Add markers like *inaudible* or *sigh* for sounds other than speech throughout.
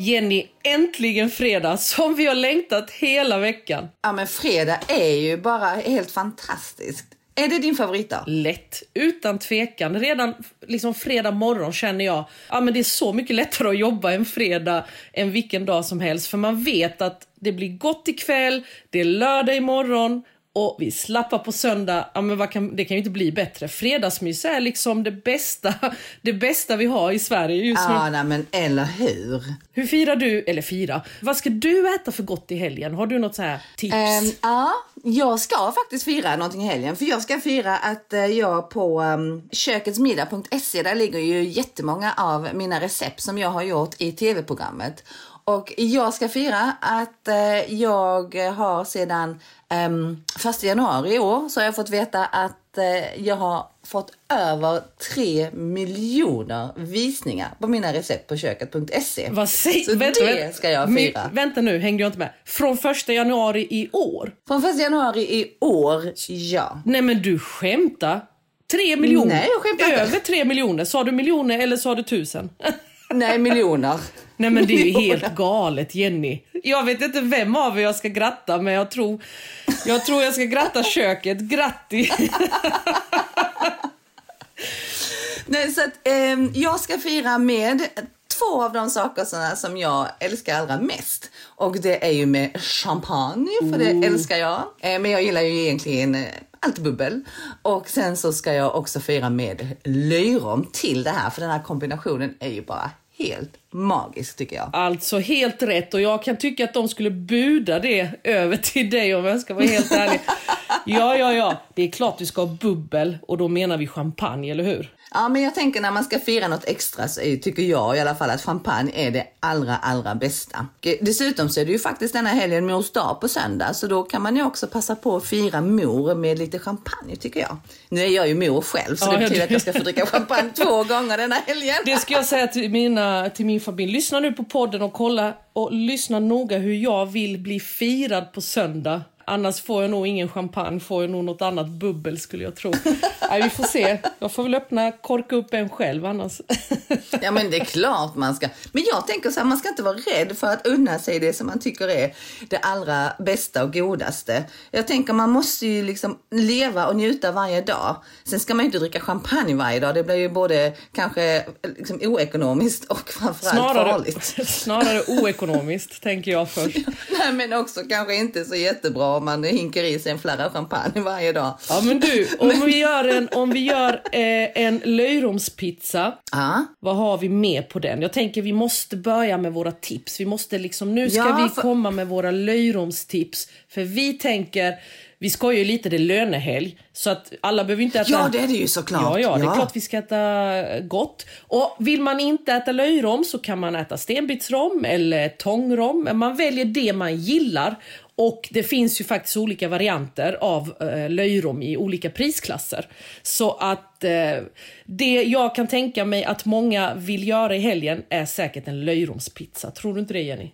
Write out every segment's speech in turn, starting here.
Jenny, äntligen fredag som vi har längtat hela veckan. Ja, men fredag är ju bara helt fantastiskt. Är det din favoritdag? Lätt, utan tvekan. Redan liksom fredag morgon känner jag ja, men det är så mycket lättare att jobba en fredag än vilken dag som helst. För man vet att det blir gott ikväll, det är lördag imorgon och vi slappar på söndag. Ja, men kan, det kan ju inte bli bättre. Fredagsmys är liksom det bästa, *laughs* det bästa vi har i Sverige just nu. Ja, nej, men eller hur? Hur firar du, eller fira, vad ska du äta för gott i helgen? Har du något så här tips? Um, ja, jag ska faktiskt fira någonting i helgen. För jag ska fira att uh, jag på um, köketsmiddag.se, där ligger ju jättemånga av mina recept som jag har gjort i tv-programmet. Och jag ska fira att uh, jag har sedan um, 1 januari i år så har jag fått veta att uh, jag har fått över 3 miljoner visningar på mina recept på köket.se. Vad säger Så vänta, det vänta. ska jag fira. Men, vänta nu, hängde jag inte med. Från första januari i år? Från 1 januari i år, ja. Nej men du skämtar? Tre miljoner? Nej, jag skämtar. Över tre miljoner? Sa du miljoner eller sa du tusen? Nej, miljoner. Nej men det är ju *laughs* helt galet Jenny. Jag vet inte vem av er jag ska gratta men jag tror jag, tror jag ska gratta köket. Grattis! *laughs* Nej, så att, ehm, jag ska fira med två av de sakerna som jag älskar allra mest. Och det är ju med champagne, för det älskar jag. Eh, men jag gillar ju egentligen eh, allt bubbel. Och sen så ska jag också fira med löjrom till det här, för den här kombinationen är ju bara helt magisk tycker jag. Alltså helt rätt och jag kan tycka att de skulle buda det över till dig om jag ska vara helt ärlig. *laughs* Ja, ja, ja. Det är klart vi ska ha bubbel och då menar vi champagne, eller hur? Ja, men jag tänker när man ska fira något extra så tycker jag i alla fall att champagne är det allra, allra bästa. Dessutom så är det ju faktiskt denna helgen mors dag på söndag, så då kan man ju också passa på att fira mor med lite champagne tycker jag. Nu är jag ju mor själv, så Ja, det betyder att jag ska få dricka champagne två gånger denna helgen. Det ska jag säga till, mina, till min familj. Lyssna nu på podden och kolla och lyssna noga hur jag vill bli firad på söndag. Annars får jag nog ingen champagne, får jag nog något annat bubbel skulle jag tro. Nej, vi får se. Jag får väl öppna, korka upp en själv annars. Ja men det är klart man ska. Men jag tänker så här, man ska inte vara rädd för att unna sig det som man tycker är det allra bästa och godaste. Jag tänker man måste ju liksom leva och njuta varje dag. Sen ska man ju inte dricka champagne varje dag. Det blir ju både kanske liksom oekonomiskt och framförallt Snarare, farligt. snarare oekonomiskt, tänker jag först. *laughs* Nej men också kanske inte så jättebra om man hinkar i sig en flarra champagne varje dag. Ja, men du, om vi gör en, om vi gör, eh, en löjromspizza, Ja. vad har vi med på den? Jag tänker vi måste börja med våra tips. Vi måste liksom, nu ska Ja, vi för- komma med våra löjromstips. För vi tänker, vi ska ju lite, det är lönehelg. Så att alla behöver inte äta... Ja det är det ju såklart. Ja, ja, det är klart vi ska äta gott. Och vill man inte äta löjrom så kan man äta stenbitsrom eller tångrom. Man väljer det man gillar. Och det finns ju faktiskt olika varianter av eh, löjrom i olika prisklasser. Så att eh, det jag kan tänka mig att många vill göra i helgen är säkert en löjromspizza. Tror du inte det Jenny?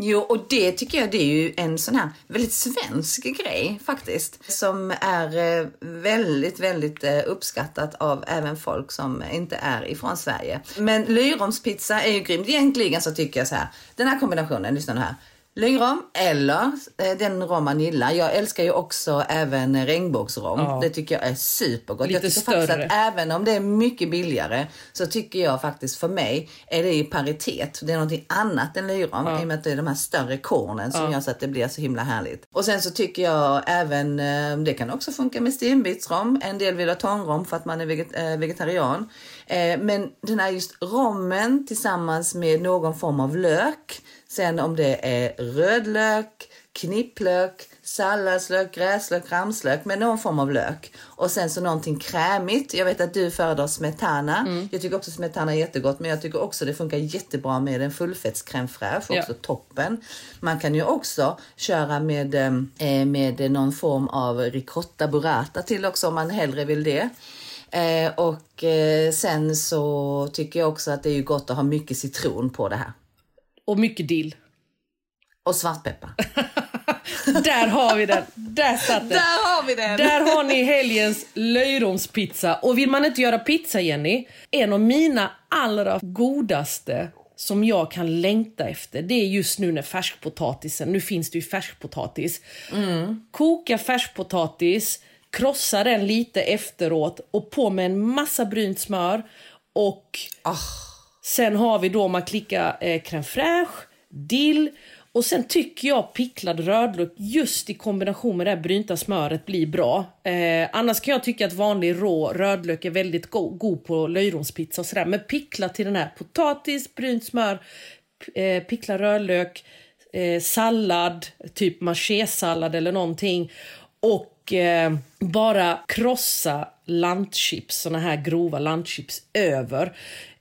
Jo, och det tycker jag det är ju en sån här väldigt svensk grej faktiskt. Som är eh, väldigt, väldigt eh, uppskattat av även folk som inte är ifrån Sverige. Men löjromspizza är ju grymt. Egentligen så tycker jag så här, den här kombinationen, lyssna nu här. Löjrom eller eh, den rom man gillar. Jag älskar ju också även regnbågsrom. Ja. Det tycker jag är supergott. Lite jag tycker faktiskt större. att även om det är mycket billigare så tycker jag faktiskt för mig är det i paritet. Det är någonting annat än löjrom i och med att det är de här större kornen som gör så att det blir så himla härligt. Och sen så tycker jag även, eh, det kan också funka med stenbitsrom. En del vill ha tångrom för att man är veget, eh, vegetarian. Men den här just rommen tillsammans med någon form av lök. Sen om det är rödlök, knipplök, Salladslök, gräslök, ramslök med någon form av lök. Och sen så någonting krämigt. Jag vet att du föredrar smetana. Mm. Jag tycker också smetana är jättegott men jag tycker också det funkar jättebra med en fullfettscrème fraîche. Ja. Också toppen. Man kan ju också köra med, eh, med någon form av ricotta burrata till också om man hellre vill det. Eh, och eh, sen så tycker jag också att det är gott att ha mycket citron på det här. Och mycket dill. Och svartpeppar. *laughs* Där har vi den. Där satt den. Där har vi den! Där har ni helgens löjromspizza. Och vill man inte göra pizza, Jenny, en av mina allra godaste som jag kan längta efter, det är just nu när färskpotatisen, nu finns det ju färskpotatis. Koka färskpotatis, krossa den lite efteråt och på med en massa brynt smör och Sen har vi då man klickar eh, crème fraîche, dill och sen tycker jag picklad rödlök just i kombination med det här brynta smöret blir bra. Eh, annars kan jag tycka att vanlig rå rödlök är väldigt go- god på löjromspizza och sådär. Men pickla till den här potatis, brynt smör, eh, picklad rödlök, eh, sallad, typ machésallad eller någonting. Och eh, bara krossa lantchips, såna här grova lantchips över.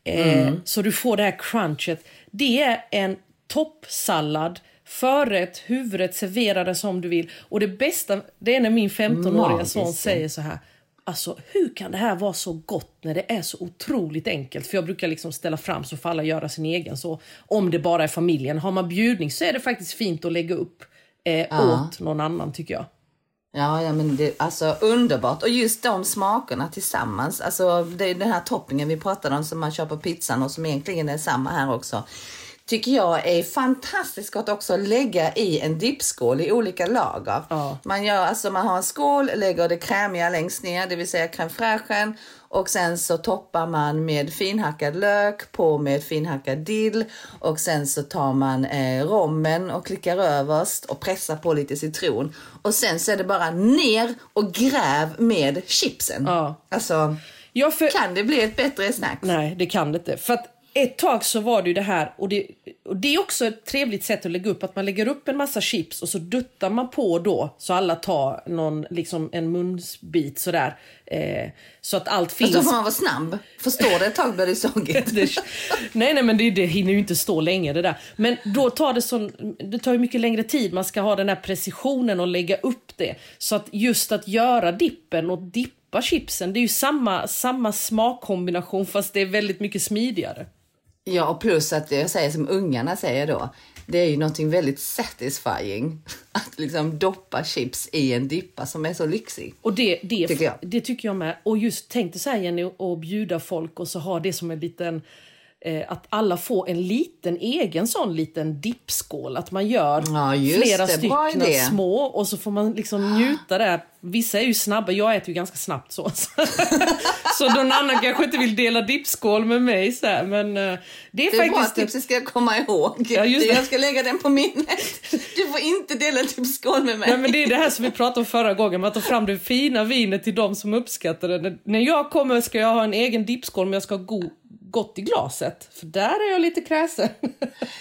Eh, Så du får det här crunchet. Det är en toppsallad, förrätt, huvudrätt, servera det som du vill. Och det bästa, det är när min 15-åriga Magiskt, son ja. säger så här. Alltså hur kan det här vara så gott när det är så otroligt enkelt? För jag brukar liksom ställa fram så får alla göra sin egen. Så om det bara är familjen. Har man bjudning så är det faktiskt fint att lägga upp eh, åt någon annan tycker jag. Ja, ja men det, alltså underbart. Och just de smakerna tillsammans. Alltså det, den här toppingen vi pratade om som man kör på pizzan och som egentligen är samma här också. Tycker jag är fantastiskt gott också att lägga i en dippskål i olika lager. Ja. Man, gör, alltså man har en skål, lägger det krämiga längst ner, det vill säga crème fraîchen. Och sen så toppar man med finhackad lök, på med finhackad dill. Och sen så tar man eh, rommen och klickar överst och pressar på lite citron. Och sen så är det bara ner och gräv med chipsen. Ja. Alltså, för, kan det bli ett bättre snack? Nej, det kan det inte. För att ett tag så var det ju det här, och det, och det är också ett trevligt sätt att lägga upp, att man lägger upp en massa chips och så duttar man på då så alla tar någon, liksom en munsbit sådär. Eh, så att allt Fast finns. då får man vara snabb. Förstår det ett tag blir det sogigt. *laughs* Det- nej, nej, men det, det hinner ju inte stå länge det där. Men då tar det så, det tar ju mycket längre tid. Man ska ha den här precisionen och lägga upp det. Så att just att göra dippen och dippa chipsen, det är ju samma, samma smakkombination fast det är väldigt mycket smidigare. Ja, och plus att jag säger som ungarna säger då. Det är ju någonting väldigt satisfying *laughs* att liksom doppa chips i en dippa som är så lyxig. Och det, det, Tycker jag. det tycker jag med. Och just tänk dig så här Jenny, och bjuda folk och så ha det som en liten eh, att alla får en liten egen sån liten dippskål. Att man gör Ja, flera det. Bra stycken små och så får man liksom njuta där. Vissa är ju snabba, jag äter ju ganska snabbt så. *laughs* så någon annan kanske inte vill dela dippskål med mig så här, men eh, det är, Det är bra faktiskt... tips, det ska jag komma ihåg. Ja, just det. Jag ska lägga den på minnet. Du får inte dela typ skål med mig. Nej, men det är det här som vi pratade om förra gången, med att ta fram det fina vinet till de som uppskattar det. När- jag kommer ska jag ha en egen dippskål men jag ska ha go- gott i glaset. För där är jag lite kräsen. *laughs*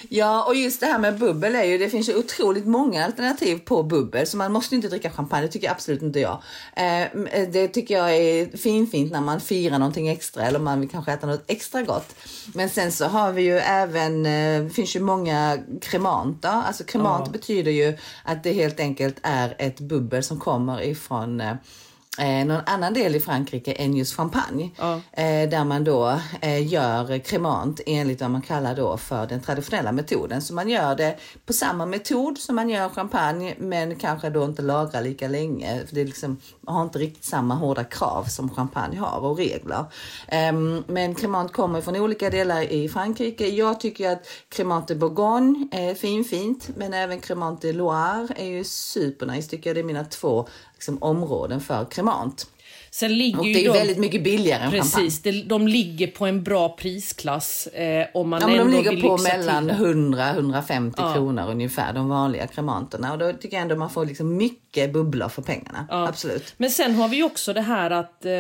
Ja, och just det här med bubbel är ju, det finns ju otroligt många alternativ på bubbel, så man måste inte dricka champagne, det tycker absolut inte jag. Eh, det tycker jag är finfint när man firar någonting extra eller man vill kanske äta något extra gott. Men sen så har vi ju även, eh, det finns ju många kremanta, alltså kremant betyder ju att det helt enkelt är ett bubbel som kommer ifrån eh, eh, någon annan del i Frankrike än just champagne. Ja. Eh, där man då eh, gör kremant enligt vad man kallar då för den traditionella metoden. Så man gör det på samma metod som man gör champagne men kanske då inte lagrar lika länge. För det liksom, har inte riktigt samma hårda krav som champagne har och regler. Ehm, men kremant kommer från olika delar i Frankrike. Jag tycker att kremant de Bourgogne är finfint men även kremant de Loire är ju supernice tycker jag. Det är mina två liksom, områden för kremant. Sen ligger Och det är ju de, väldigt mycket billigare än champagne. Det, de ligger på en bra prisklass. Eh, om man Ja, men de ligger på mellan till. 100-150 kronor ungefär, de vanliga kremanterna. Och då tycker jag ändå man får liksom mycket bubblor för pengarna. Absolut. Men sen har vi också det här att eh,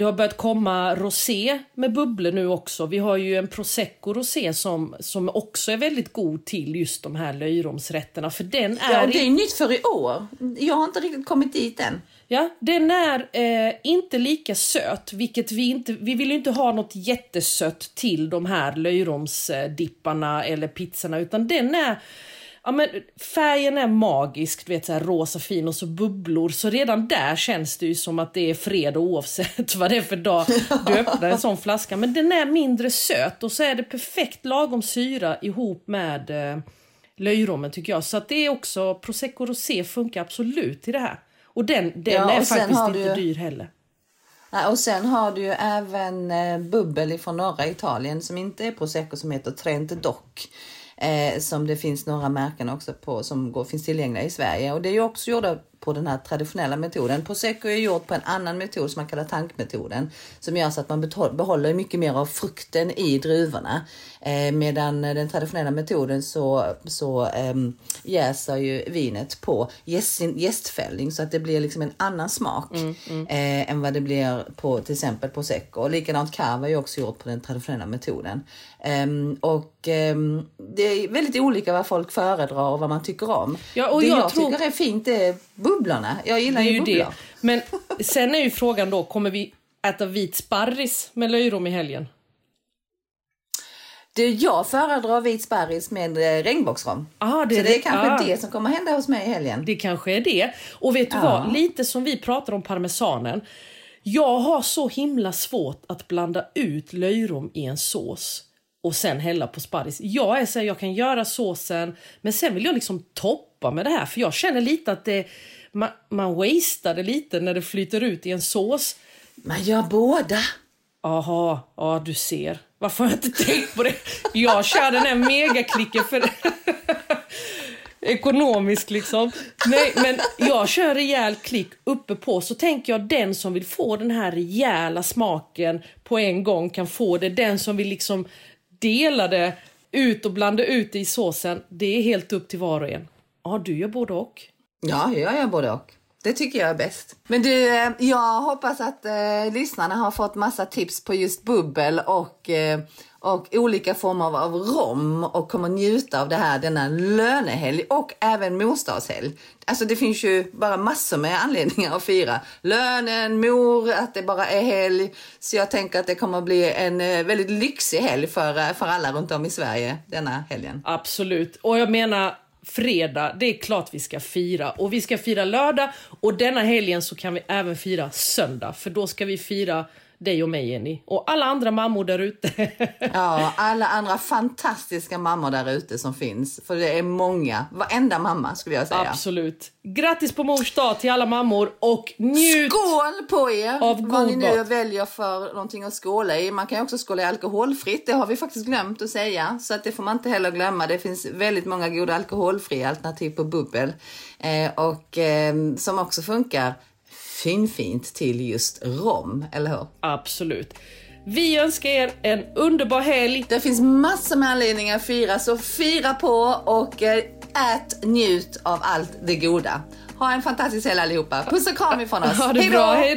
det har börjat komma rosé med bubblor nu också. Vi har ju en prosecco rosé som, som också är väldigt god till just de här löjromsrätterna. För den är, Ja, det är nytt för i år. Jag har inte riktigt kommit dit än. ja, den är eh, inte lika söt, vilket vi inte... Vi vill ju inte ha något jättesött till de här löjromsdipparna eller pizzorna, utan den är... Ja, men färgen är magisk, du vet så här rosa fin och så bubblor. Så redan där känns det ju som att det är fredag oavsett *laughs* vad det är för dag du öppnar en sån flaska. Men den är mindre söt och så är det perfekt lagom syra ihop med eh, löjrommen tycker jag. Så att det är också, prosecco rosé funkar absolut till det här. Och den, den Ja, är och sen faktiskt inte du- dyr heller. Ja, Och sen har du ju även eh, bubbel från norra Italien som inte är prosecco som heter Trent Doc. Eh, som det finns några märken också på som går, finns tillgängliga i Sverige. Och det är ju också gjorda på den här traditionella metoden. Prosecco är gjort på en annan metod som man kallar tankmetoden. Som gör så att man behåller mycket mer av frukten i druvorna. Eh, medan den traditionella metoden så, så ehm, jäser ju vinet på jäst, jästfällning så att det blir liksom en annan smak Eh, än vad det blir på till exempel prosecco. Och likadant cava är också gjort på den traditionella metoden. Ehm, och ehm, det är väldigt olika vad folk föredrar och vad man tycker om. Ja, och det jag jag, tror- tycker är fint är bubblorna. Jag gillar ju ju bubblor. det. Men *laughs* sen är ju frågan då, kommer vi äta vit sparris med löjrom i helgen? Det, jag föredrar vit sparris med eh, regnbågsrom. Ah, det så det är kanske ah. det som kommer hända hos mig i helgen. Det kanske är det. Och vet du vad? Lite som vi pratar om parmesanen. Jag har så himla svårt att blanda ut löjrom i en sås och sen hälla på sparris. Jag är så här, jag kan göra såsen, men sen vill jag liksom toppa med det här. För jag känner lite att det, man, man wastear det lite när det flyter ut i en sås. Man gör båda. Aha, ja du ser. Varför har jag inte tänkt på det? Jag kör den här megaklicken för *laughs* ekonomisk liksom. Nej, men jag kör rejäl klick uppe på så tänker jag den som vill få den här rejäla smaken på en gång kan få det. Den som vill liksom dela det ut och blanda ut det i såsen. Det är helt upp till var och en. Ja, du gör både och. Ja, jag gör både och. Det tycker jag är bäst. Men du, eh, jag hoppas att eh, lyssnarna har fått massa tips på just bubbel och, eh, och olika former av, av rom och kommer njuta av det här denna lönehelg och även morsdagshelg. Alltså det finns ju bara massor med anledningar att fira. Lönen, mor, att det bara är helg. Så jag tänker att det kommer att bli en eh, väldigt lyxig helg för, eh, för alla runt om i Sverige denna helgen. Absolut. Och jag menar fredag, det är klart vi ska fira. Och vi ska fira lördag och denna helgen så kan vi även fira söndag. För då ska vi fira dig och mig Jenny. Och alla andra mammor där ute. *laughs* Ja, alla andra fantastiska mammor där ute som finns. För det är många. Varenda mamma skulle jag säga. Absolut. Grattis på mors dag till alla mammor och njut! Skål på er! Av vad ni nu mat. väljer för någonting att skåla i. Man kan ju också skåla i alkoholfritt. Det har vi faktiskt glömt att säga. Så att det får man inte heller glömma. Det finns väldigt många goda alkoholfria alternativ på bubbel. Eh, och eh, som också funkar finfint till just rom, eller hur? Absolut. Vi önskar er en underbar helg. Det finns massor med anledningar att fira, så fira på och eh, ät, njut av allt det goda. Ha en fantastisk helg allihopa. Puss och kram ifrån oss. Ha det Hej då! bra, hej